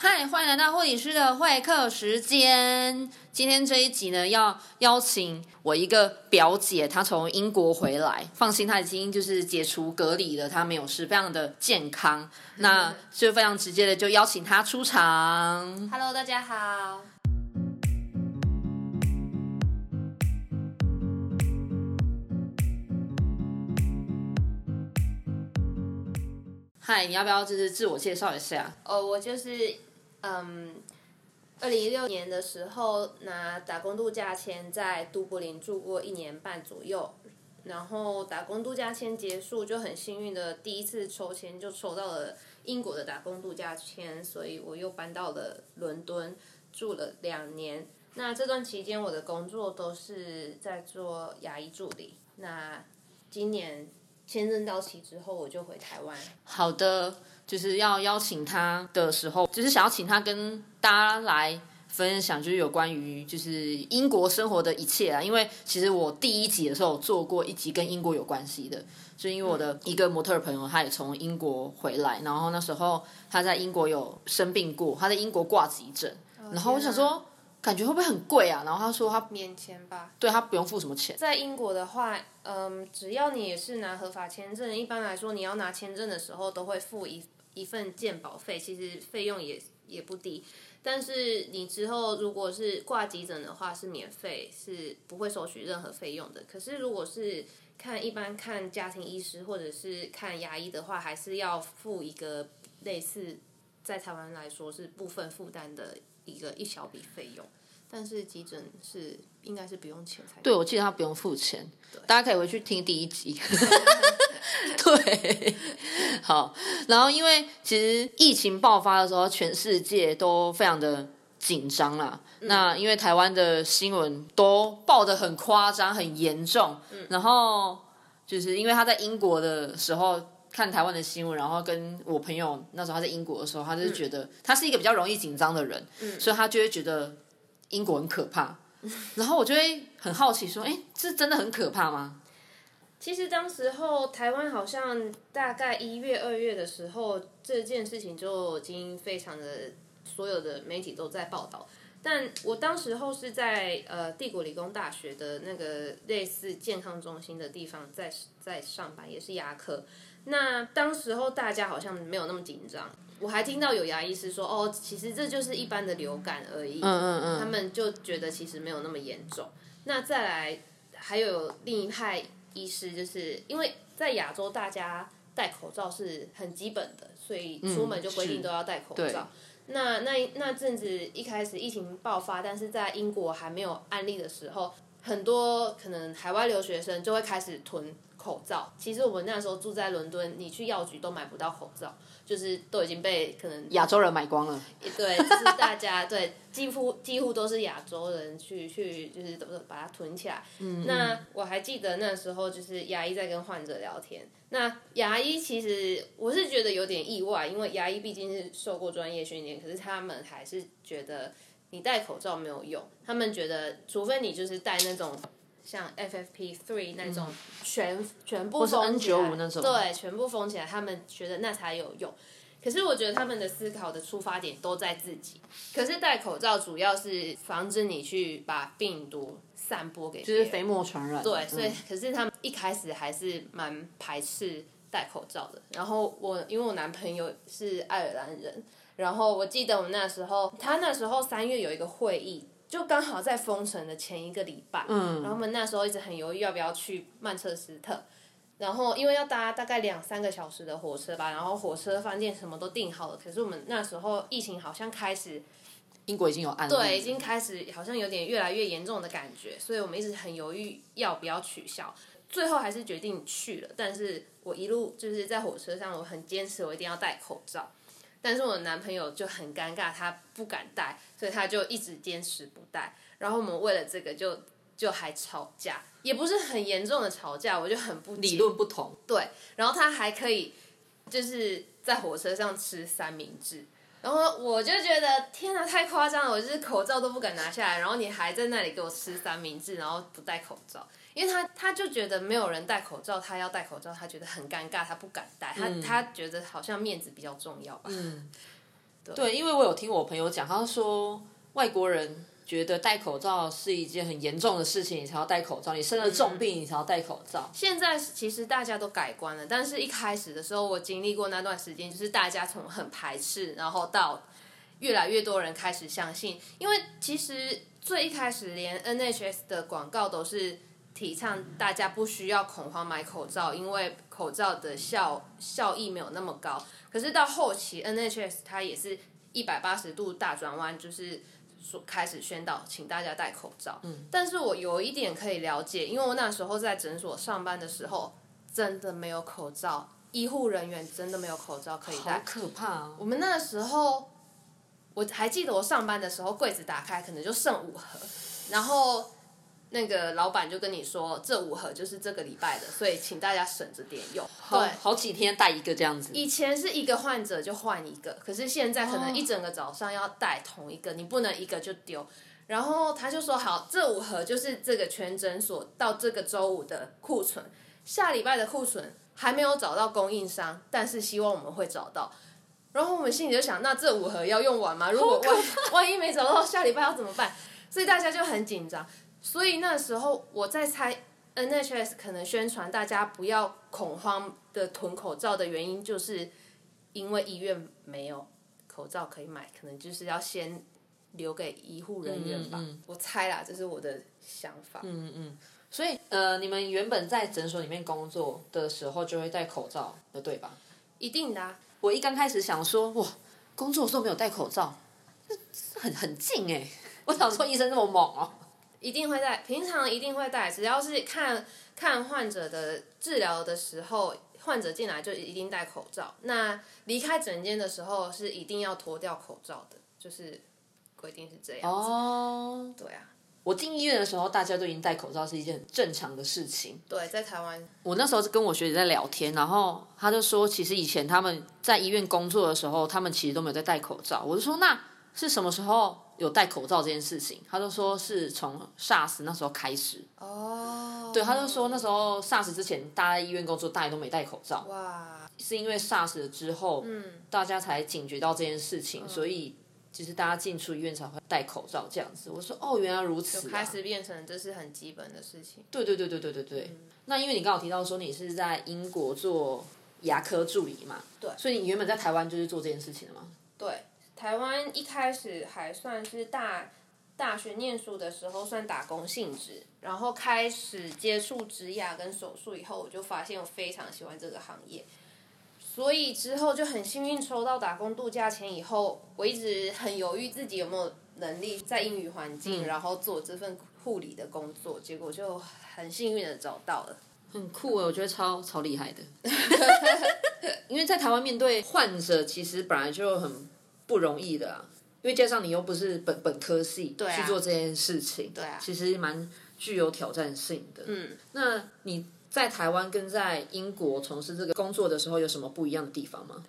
嗨，欢迎来到护理师的会客时间。今天这一集呢，要邀请我一个表姐，她从英国回来，放心，她已经就是解除隔离了，她没有事，非常的健康。那就非常直接的就邀请她出场。Hello，大家好。嗨，你要不要就是自我介绍一下？哦，我就是嗯，二零一六年的时候拿打工度假签在都柏林住过一年半左右，然后打工度假签结束就很幸运的第一次抽签就抽到了英国的打工度假签，所以我又搬到了伦敦住了两年。那这段期间我的工作都是在做牙医助理。那今年签证到期之后，我就回台湾。好的，就是要邀请他的时候，就是想要请他跟大家来分享，就是有关于就是英国生活的一切啊。因为其实我第一集的时候有做过一集跟英国有关系的，就因为我的一个模特儿朋友，他也从英国回来，然后那时候他在英国有生病过，他在英国挂急诊，然后我想说。感觉会不会很贵啊？然后他说他免签吧。对他不用付什么钱，在英国的话，嗯，只要你也是拿合法签证，一般来说你要拿签证的时候都会付一一份鉴保费，其实费用也也不低。但是你之后如果是挂急诊的话是免费，是不会收取任何费用的。可是如果是看一般看家庭医师或者是看牙医的话，还是要付一个类似在台湾来说是部分负担的一个一小笔费用。但是急诊是应该是不用钱才对，我记得他不用付钱，大家可以回去听第一集。对，好，然后因为其实疫情爆发的时候，全世界都非常的紧张啦。那因为台湾的新闻都报的很夸张、很严重，然后就是因为他在英国的时候。看台湾的新闻，然后跟我朋友那时候他在英国的时候，他就是觉得他是一个比较容易紧张的人，所以他就会觉得英国很可怕。然后我就会很好奇说，哎，这真的很可怕吗？其实当时候台湾好像大概一月、二月的时候，这件事情就已经非常的所有的媒体都在报道。但我当时候是在呃帝国理工大学的那个类似健康中心的地方在在上班，也是牙科。那当时候大家好像没有那么紧张，我还听到有牙医师说，哦，其实这就是一般的流感而已。嗯嗯嗯，他们就觉得其实没有那么严重。那再来还有另一派医师，就是因为在亚洲大家戴口罩是很基本的，所以出门就规定都要戴口罩。那那那阵子一开始疫情爆发，但是在英国还没有案例的时候，很多可能海外留学生就会开始囤。口罩，其实我们那时候住在伦敦，你去药局都买不到口罩，就是都已经被可能亚洲人买光了。对，就是大家 对几乎几乎都是亚洲人去去，就是怎么把它囤起来。嗯，那我还记得那时候就是牙医在跟患者聊天，那牙医其实我是觉得有点意外，因为牙医毕竟是受过专业训练，可是他们还是觉得你戴口罩没有用，他们觉得除非你就是戴那种。像 FFP three 那种全、全部封起来，那种对，全部封起来，他们觉得那才有用。可是我觉得他们的思考的出发点都在自己。可是戴口罩主要是防止你去把病毒散播给，就是飞沫传染。对，所以可是他们一开始还是蛮排斥戴口罩的。然后我因为我男朋友是爱尔兰人，然后我记得我们那时候，他那时候三月有一个会议。就刚好在封城的前一个礼拜，嗯，然后我们那时候一直很犹豫要不要去曼彻斯特，然后因为要搭大概两三个小时的火车吧，然后火车饭店什么都订好了，可是我们那时候疫情好像开始，英国已经有案例，对，已经开始好像有点越来越严重的感觉，所以我们一直很犹豫要不要取消，最后还是决定去了，但是我一路就是在火车上，我很坚持我一定要戴口罩。但是我男朋友就很尴尬，他不敢戴，所以他就一直坚持不戴。然后我们为了这个就就还吵架，也不是很严重的吵架，我就很不理论不同。对，然后他还可以就是在火车上吃三明治，然后我就觉得天哪，太夸张了！我就是口罩都不敢拿下来，然后你还在那里给我吃三明治，然后不戴口罩。因为他他就觉得没有人戴口罩，他要戴口罩，他觉得很尴尬，他不敢戴，他他觉得好像面子比较重要吧。嗯，对，因为我有听我朋友讲，他说外国人觉得戴口罩是一件很严重的事情，你才要戴口罩；你生了重病，你才要戴口罩。现在其实大家都改观了，但是一开始的时候，我经历过那段时间，就是大家从很排斥，然后到越来越多人开始相信，因为其实最一开始连 NHS 的广告都是提倡大家不需要恐慌买口罩，因为口罩的效效益没有那么高。可是到后期，NHS 它也是一百八十度大转弯，就是说开始宣导请大家戴口罩。嗯，但是我有一点可以了解，因为我那时候在诊所上班的时候，真的没有口罩，医护人员真的没有口罩可以戴，好可怕啊！我们那时候，我还记得我上班的时候，柜子打开可能就剩五盒，然后那个老板就跟你说，这五盒就是这个礼拜的，所以请大家省着点用。对，好几天带一个这样子。以前是一个患者就换一个，可是现在可能哦一整个早上要带同一个，你不能一个就丢。然后他就说好，这五盒就是这个全诊所到这个周五的库存，下礼拜的库存还没有找到供应商，但是希望我们会找到。然后我们心里就想，那这五盒要用完吗？如果万 万一没找到，下礼拜要怎么办？所以大家就很紧张。所以那时候我在猜，NHS 可能宣传大家不要恐慌的囤口罩的原因，就是因为医院没有口罩可以买，可能就是要先留给医护人员吧。我猜啦，这是我的想法。嗯嗯所以呃，你们原本在诊所里面工作的时候就会戴口罩的，对吧？一定的、啊，我一刚开始想说，哇，工作的时候没有戴口罩，很很近哎、我想说医生这么猛哦、一定会戴，平常一定会戴，只要是看看患者的治疗的时候，患者进来就一定戴口罩。那离开诊间的时候是一定要脱掉口罩的，就是规定是这样子。哦，对啊，我进医院的时候，大家都已经戴口罩是一件很正常的事情。对，在台湾我那时候是跟我学姐在聊天，然后她就说，其实以前他们在医院工作的时候，他们其实都没有在戴口罩。我就说，那是什么时候有戴口罩这件事情？他就说是从 SARS 那时候开始。哦，对，他就说那时候 SARS 之前，大家在医院工作，大家都没戴口罩，哇，是因为 SARS 了之后，嗯，大家才警觉到这件事情，所以其实大家进出医院才会戴口罩这样子。我说，哦，原来如此、啊，开始变成这是很基本的事情。对对对对对对对。那因为你刚好提到说你是在英国做牙科助理嘛，对所以你原本在台湾就是做这件事情的吗？对，台湾一开始还算是大大学念书的时候算打工性质，然后开始接触植牙跟手术以后，我就发现我非常喜欢这个行业，所以之后就很幸运抽到打工度假签以后，我一直很犹豫自己有没有能力在英语环境，然后做这份护理的工作，结果就很幸运的找到了。很酷哎，我觉得超超厉害的。因为在台湾面对患者，其实本来就很不容易的啊，因为加上你又不是本本科系啊去做这件事情，对啊其实蛮具有挑战性的。嗯，那你在台湾跟在英国从事这个工作的时候，有什么不一样的地方吗？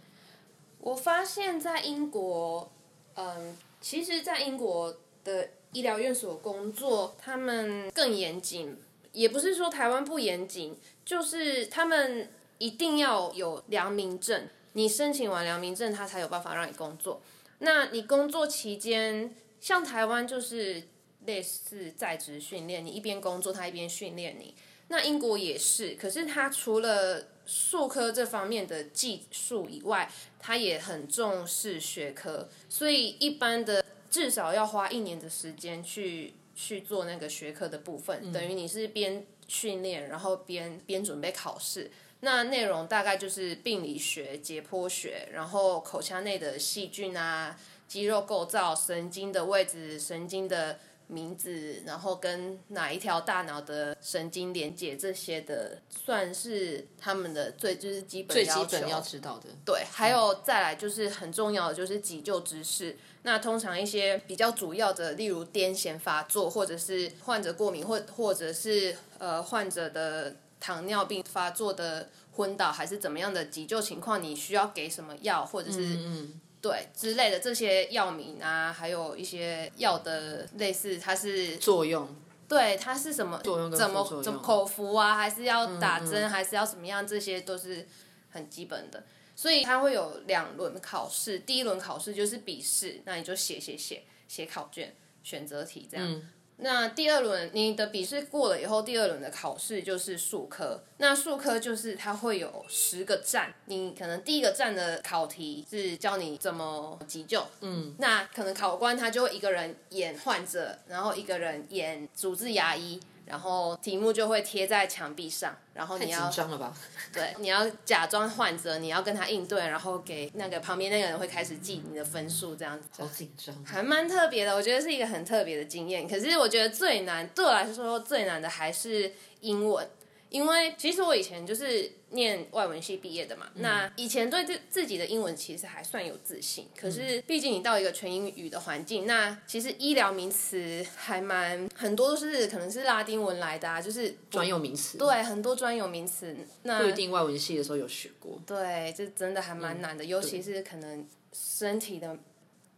我发现，在英国，嗯，其实，在英国的医疗院所工作，他们更严谨，也不是说台湾不严谨，就是他们一定要有良民证，你申请完良民证，他才有办法让你工作。那你工作期间，像台湾就是类似在职训练，你一边工作，他一边训练你。那英国也是，可是他除了术科这方面的技术以外，他也很重视学科，所以一般的至少要花一年的时间去去做那个学科的部分，等于你是边训练，然后边边准备考试。那内容大概就是病理学、解剖学，然后口腔内的细菌啊、肌肉构造、神经的位置、神经的名字，然后跟哪一条大脑的神经连接这些的，算是他们的最就是基本最。基本要知道的。对，还有再来就是很重要的就是急救知识。那通常一些比较主要的，例如癫痫发作，或者是患者过敏，或或者是呃患者的糖尿病发作的昏倒，还是怎么样的急救情况，你需要给什么药，或者是嗯，对之类的这些药名啊，还有一些药的类似它是作用对，它是什么？作用怎么怎么口服啊？还是要打针？还是要怎么样？这些都是很基本的。所以它会有两轮考试，第一轮考试就是笔试，那你就写写写写考卷、选择题这样。那第二轮你的笔试过了以后，第二轮的考试就是数科。那数科就是它会有十个站，你可能第一个站的考题是教你怎么急救，嗯，那可能考官他就会一个人演患者，然后一个人演主治牙医。然后题目就会贴在墙壁上，然后你要紧张了吧？对，你要假装患者，你要跟他应对，然后给那个旁边那个人会开始记你的分数，这样子。好紧张，还蛮特别的，我觉得是一个很特别的经验。可是我觉得最难，对我来说最难的还是英文。因为其实我以前就是念外文系毕业的嘛，那以前对自自己的英文其实还算有自信。可是毕竟你到一个全英语的环境，那其实医疗名词还蛮很多都是可能是拉丁文来的啊，就是专有名词。对，很多专有名词。那不一定外文系的时候有学过。对，这真的还蛮难的，尤其是可能身体的。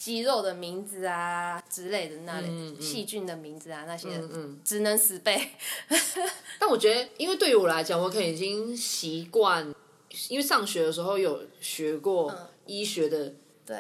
肌肉的名字啊之类的，那里细菌的名字啊那些，只能死背。但我觉得，因为对于我来讲，我可能已经习惯，因为上学的时候有学过医学的。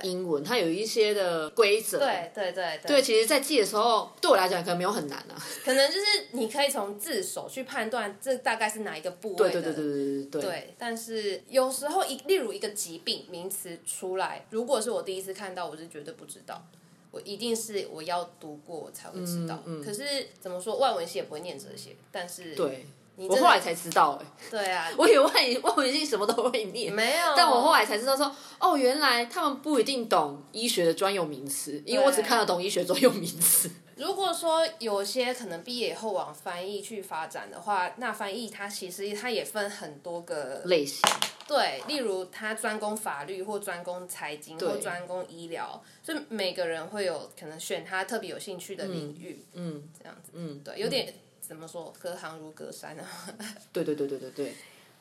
英文它有一些的规则，对对对对，其实，在记的时候，对我来讲可能没有很难啊。可能就是你可以从字首去判断这大概是哪一个部位的，对对对对对对。对，但是有时候一例如一个疾病名词出来，如果是我第一次看到，我是绝对不知道，我一定是我要读过我才会知道。可是怎么说，外文系也不会念这些，但是对。我后来才知道，哎，对啊，我以为外文系什么都会念，没有。但我后来才知道说，哦，原来他们不一定懂医学的专有名词，因为我只看得懂医学专有名词。如果说有些可能毕业以后往翻译去发展的话，那翻译它其实它也分很多个类型，对，例如他专攻法律或专攻财经或专攻医疗，所以每个人会有可能选他特别有兴趣的领域，嗯，这样子，嗯，对，有点。怎么说？隔行如隔山啊！对对对对对对。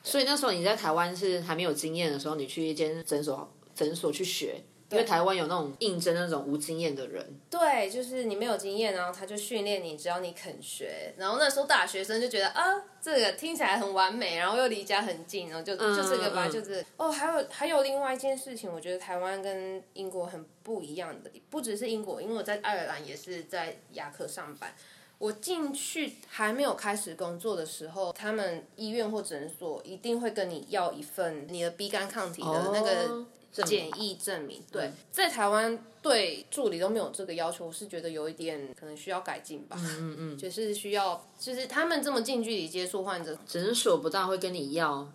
所以那时候你在台湾是还没有经验的时候，你去一间诊所诊所去学，因为台湾有那种应征那种无经验的人。对，就是你没有经验，然后他就训练你，只要你肯学。然后那时候大学生就觉得啊，这个听起来很完美，然后又离家很近，然后就就这个吧，就是哦，还有还有另外一件事情，我觉得台湾跟英国很不一样的，不只是英国，因为我在爱尔兰也是在牙科上班。我进去还没有开始工作的时候，他们医院或诊所一定会跟你要一份你的 B 肝抗体的那个检疫证明。对，在台湾对助理都没有这个要求，我是觉得有一点可能需要改进吧。嗯嗯嗯，就是需要，就是他们这么近距离接触患者，诊所不大会跟你要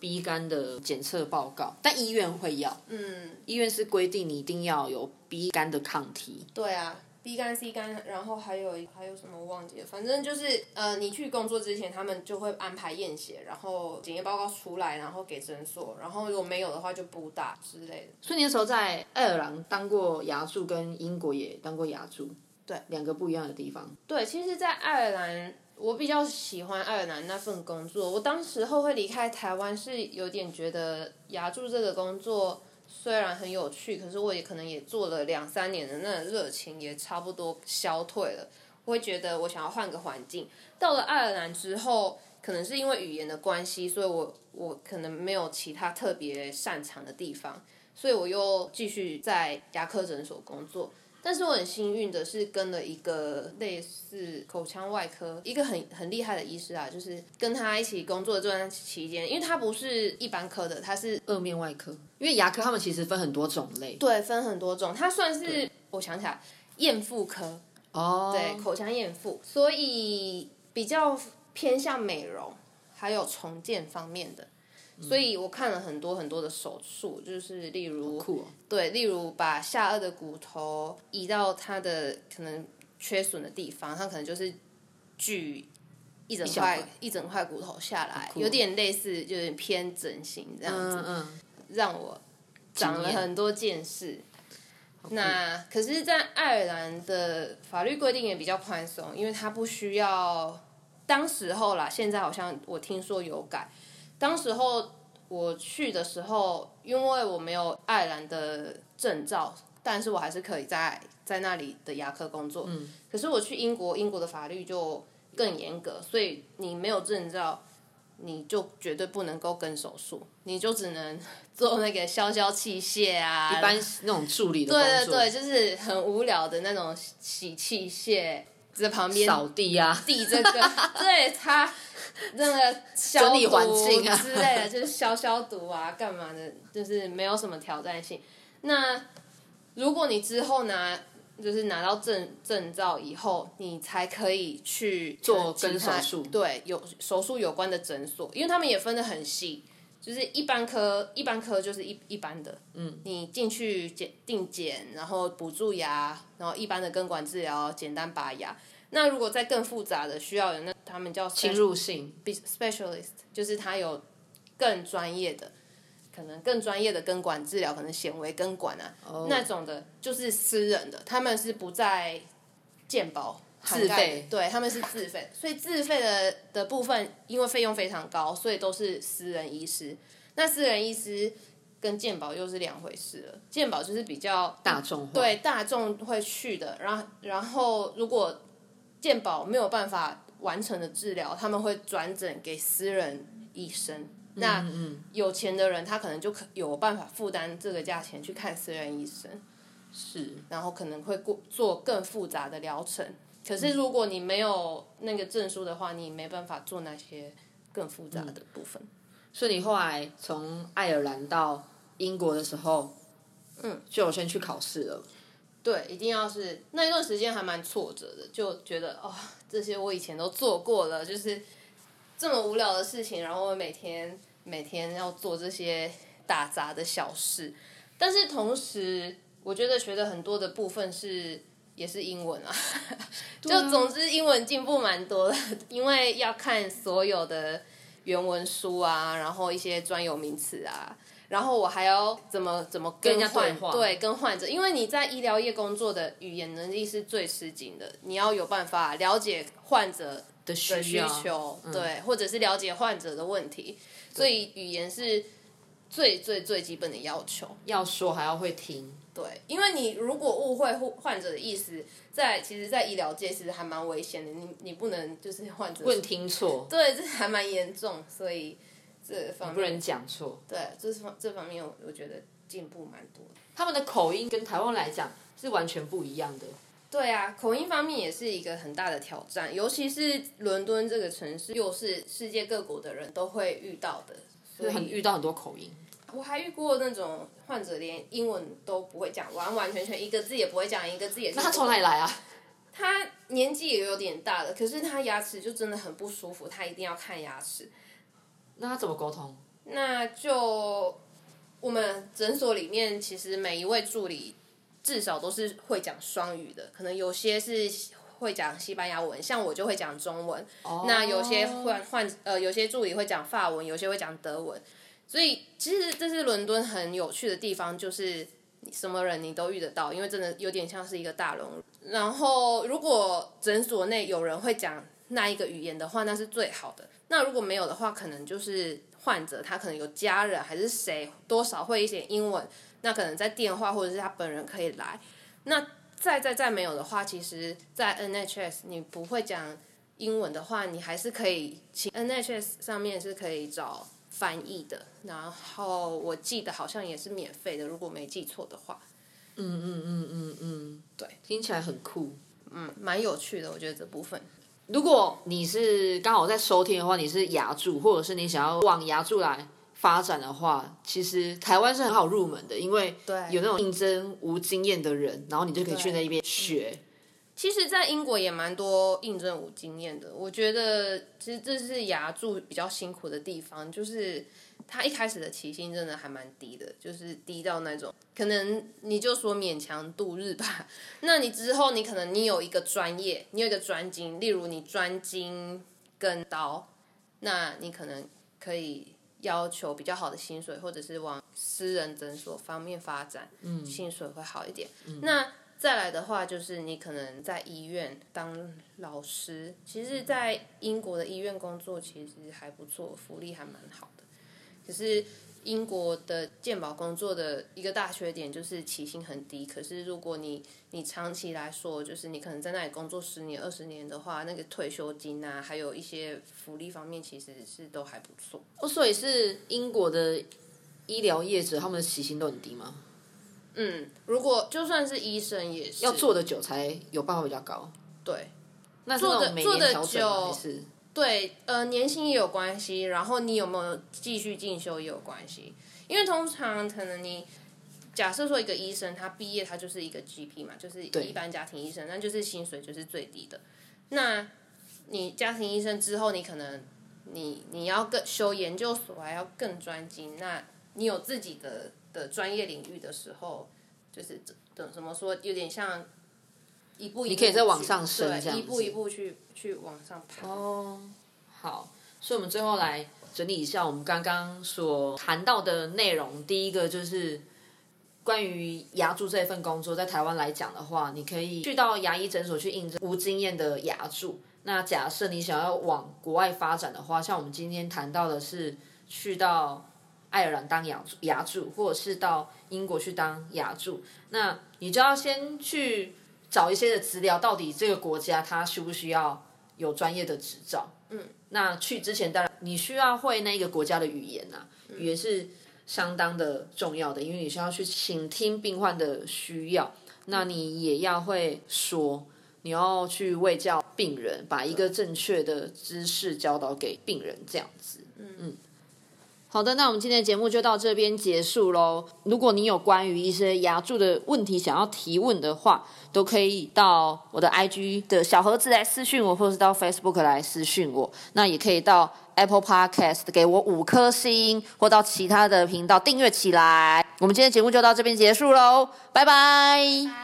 B 肝的检测报告，但医院会要。嗯，医院是规定你一定要有 B 肝的抗体。对啊。B 肝、C 肝，然后还有还有什么我忘记了，反正就是呃，你去工作之前，他们就会安排验血，然后检验报告出来，然后给诊所，然后如果没有的话就补打之类的。所以你那时候在爱尔兰当过牙助，跟英国也当过牙助，对，两个不一样的地方。对，其实，在爱尔兰，我比较喜欢爱尔兰那份工作。我当时候会离开台湾，是有点觉得牙助这个工作。虽然很有趣，可是我也可能也做了两三年的那热情也差不多消退了。我会觉得我想要换个环境。到了爱尔兰之后，可能是因为语言的关系，所以我我可能没有其他特别擅长的地方，所以我又继续在牙科诊所工作。但是我很幸运的是跟了一个类似口腔外科一个很很厉害的医师啊，就是跟他一起工作这段期间，因为他不是一般科的，他是二面外科。因为牙科他们其实分很多种类，对，分很多种。他算是我想起来，验妇科哦，对，口腔验妇，所以比较偏向美容还有重建方面的。所以我看了很多很多的手术，就是例如，对，例如把下颚的骨头移到它的可能缺损的地方，它可能就是锯一整块一整块骨头下来，有点类似就是偏整形这样子，让我长了很多见识。那可是，在爱尔兰的法律规定也比较宽松，因为它不需要当时候啦，现在好像我听说有改。当时候我去的时候，因为我没有爱尔兰的证照，但是我还是可以在在那里的牙科工作。嗯。可是我去英国，英国的法律就更严格，所以你没有证照，你就绝对不能够跟手术，你就只能 做那个消消器械啊，一般那种助理的工作，对对对，就是很无聊的那种洗器械，在旁边扫地啊，地这个，对他那个消毒境啊之类的，就是消消毒啊，干嘛的，就是没有什么挑战性。那如果你之后拿就是拿到证证照以后，你才可以去做跟手术对有手术有关的诊所，因为他们也分得很细。就是一般科，一般科就是一一般的，嗯，你进去检定检，然后补蛀牙，然后一般的根管治疗，简单拔牙。那如果再更复杂的，需要有那他们叫侵入性 specialist，就是他有更专业的，可能更专业的根管治疗，可能显微根管啊、哦那种的，就是私人的，他们是不在健保涵盖自费的对，他们是自费，所以自费的的部分，因为费用非常高，所以都是私人医师。那私人医师跟健保又是两回事了，健保就是比较大众化，对大众会去的，然后然后如果健保没有办法完成的治疗，他们会转诊给私人医生。那有钱的人他可能就可有办法负担这个价钱去看私人医生，是然后可能会过做更复杂的疗程。可是如果你没有那个证书的话，你没办法做那些更复杂的部分。所以你后来从爱尔兰到英国的时候，嗯，就有先去考试了。对，一定要是那一段时间还蛮挫折的，就觉得哦，这些我以前都做过了，就是这么无聊的事情，然后我每天每天要做这些打杂的小事，但是同时我觉得学的很多的部分是也是英文啊，就总之英文进步蛮多的，因为要看所有的原文书啊，然后一些专有名词啊。然后我还要怎么怎么跟人家对话。对跟患者，因为你在医疗业工作的语言能力是最吃紧的，你要有办法了解患者的的需求，对，或者是了解患者的问题，所以语言是最最最基本的要求。要说还要会听，对，因为你如果误会患患者的意思，在其实，在医疗界其实还蛮危险的，你你不能就是患者不能听错，对，这还蛮严重，所以这方面不能讲错。对这方这方面我我觉得进步蛮多的。他们的口音跟台湾来讲是完全不一样的。对啊，口音方面也是一个很大的挑战，尤其是伦敦这个城市，又是世界各国的人都会遇到的，所以很遇到很多口音，我还遇过那种患者连英文都不会讲，完完全全一个字也不会讲，一个字也是。那他从哪里来啊？他年纪也有点大了，可是他牙齿就真的很不舒服，他一定要看牙齿。那他怎么沟通？那就我们诊所里面，其实每一位助理至少都是会讲双语的，可能有些是会讲西班牙文，像我就会讲中文。那有些患患呃，有些助理会讲法文，有些会讲德文。所以其实这是伦敦很有趣的地方，就是你什么人你都遇得到，因为真的有点像是一个大熔炉。然后如果诊所内有人会讲那一个语言的话，那是最好的。那如果没有的话，可能就是患者他可能有家人还是谁多少会一些英文，那可能在电话或者是他本人可以来。那再再再没有的话，其实，在 NHS 你不会讲英文的话，你还是可以请 NHS 上面是可以找翻译的。然后我记得好像也是免费的，如果没记错的话，嗯嗯嗯嗯嗯，对，听起来很酷。嗯，蛮有趣的，我觉得这部分。如果你是刚好在收听的话，你是牙助，或者是你想要往牙助来发展的话，其实台湾是很好入门的，因为对有那种应征无经验的人，然后你就可以去那边学。其实，在英国也蛮多应征无经验的。我觉得，其实这是牙柱比较辛苦的地方，就是他一开始的起薪真的还蛮低的，就是低到那种可能你就说勉强度日吧。那你之后你可能你有一个专业，你有一个专精，例如你专精跟刀，那你可能可以要求比较好的薪水，或者是往私人诊所方面发展，嗯，薪水会好一点。那再来的话，就是你可能在医院当老师，其实，在英国的医院工作其实还不错，福利还蛮好的。可是英国的健保工作的一个大缺点就是起薪很低，可是如果你你长期来说，就是你可能在那里工作十年、二十年的话，那个退休金啊，还有一些福利方面，其实是都还不错。哦，所以是英国的医疗业者，他们的起薪都很低吗？嗯，如果就算是医生也是要做的久才有办法比较高。对那做的做的久是？对，呃，年薪也有关系，然后你有没有继续进修也有关系，因为通常可能你。假设说一个医生他毕业他就是一个 GP 嘛，就是一般家庭医生，那就是薪水就是最低的。那你家庭医生之后，你可能你你要更修研究所，还要更专精。那你有自己的的专业领域的时候，就是怎怎怎么说，有点像一步一步你可以再往上升这对，一步一步去去往上爬。哦，好，所以我们最后来整理一下我们刚刚所谈到的内容。第一个就是关于牙助这份工作，在台湾来讲的话，你可以去到牙医诊所去应征无经验的牙助。那假设你想要往国外发展的话，像我们今天谈到的是去到爱尔兰当牙助牙助，或者是到英国去当牙助，那你就要先去找一些的资料，到底这个国家它需不需要有专业的执照？嗯，那去之前当然你需要会那个国家的语言呐、语言是相当的重要的，因为你需要去倾听病患的需要，那你也要会说。你要去为教病人，把一个正确的知识教导给病人，这样子。嗯嗯好的，那我们今天的节目就到这边结束喽。如果你有关于一些牙柱的问题想要提问的话，都可以到我的 IG 的小盒子来私讯我，或是到 Facebook 来私讯我。那也可以到 Apple Podcast 给我五颗星，或到其他的频道订阅起来。我们今天的节目就到这边结束喽，拜拜。